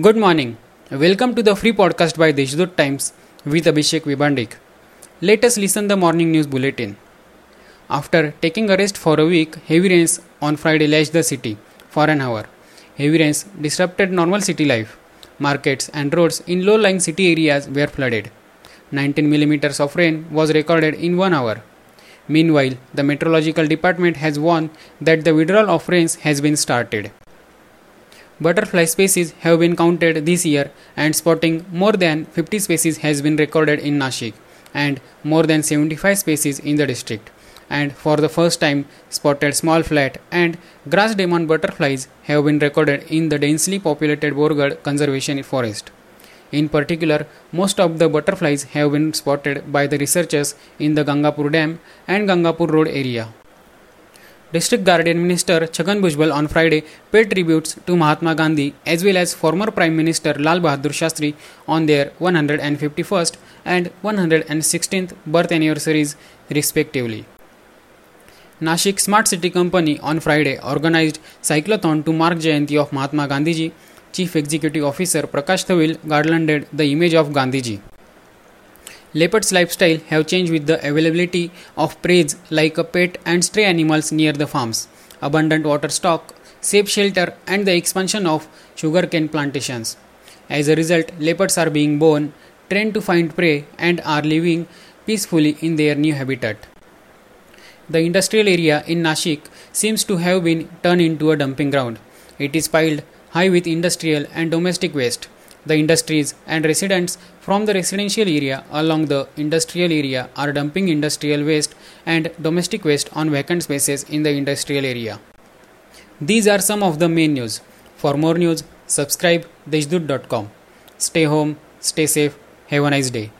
Good morning. Welcome to the free podcast by Deshdoot Times with Abhishek Vibandik. Let us listen the morning news bulletin. After taking a rest for a week, heavy rains on Friday lashed the city for an hour. Heavy rains disrupted normal city life. Markets and roads in low-lying city areas were flooded. 19 millimeters of rain was recorded in 1 hour. Meanwhile, the meteorological department has warned that the withdrawal of rains has been started. Butterfly species have been counted this year and spotting more than 50 species has been recorded in Nashik and more than 75 species in the district. And for the first time, spotted small flat and grass demon butterflies have been recorded in the densely populated Borgad Conservation Forest. In particular, most of the butterflies have been spotted by the researchers in the Gangapur Dam and Gangapur Road area. District Guardian Minister Chhagan Bhujbal on Friday paid tributes to Mahatma Gandhi as well as former Prime Minister Lal Bahadur Shastri on their 151st and 116th birth anniversaries respectively. Nashik Smart City Company on Friday organized cyclothon to mark Jayanti of Mahatma Gandhiji. Chief Executive Officer Prakash Thavil garlanded the image of Gandhiji. Leopard's lifestyle have changed with the availability of prey like a pet and stray animals near the farms, abundant water stock, safe shelter, and the expansion of sugarcane plantations. As a result, leopards are being born, trained to find prey, and are living peacefully in their new habitat. The industrial area in Nashik seems to have been turned into a dumping ground. It is piled high with industrial and domestic waste. The industries and residents from the residential area along the industrial area are dumping industrial waste and domestic waste on vacant spaces in the industrial area. These are some of the main news. For more news, subscribe deshdoot.com. Stay home, stay safe, have a nice day.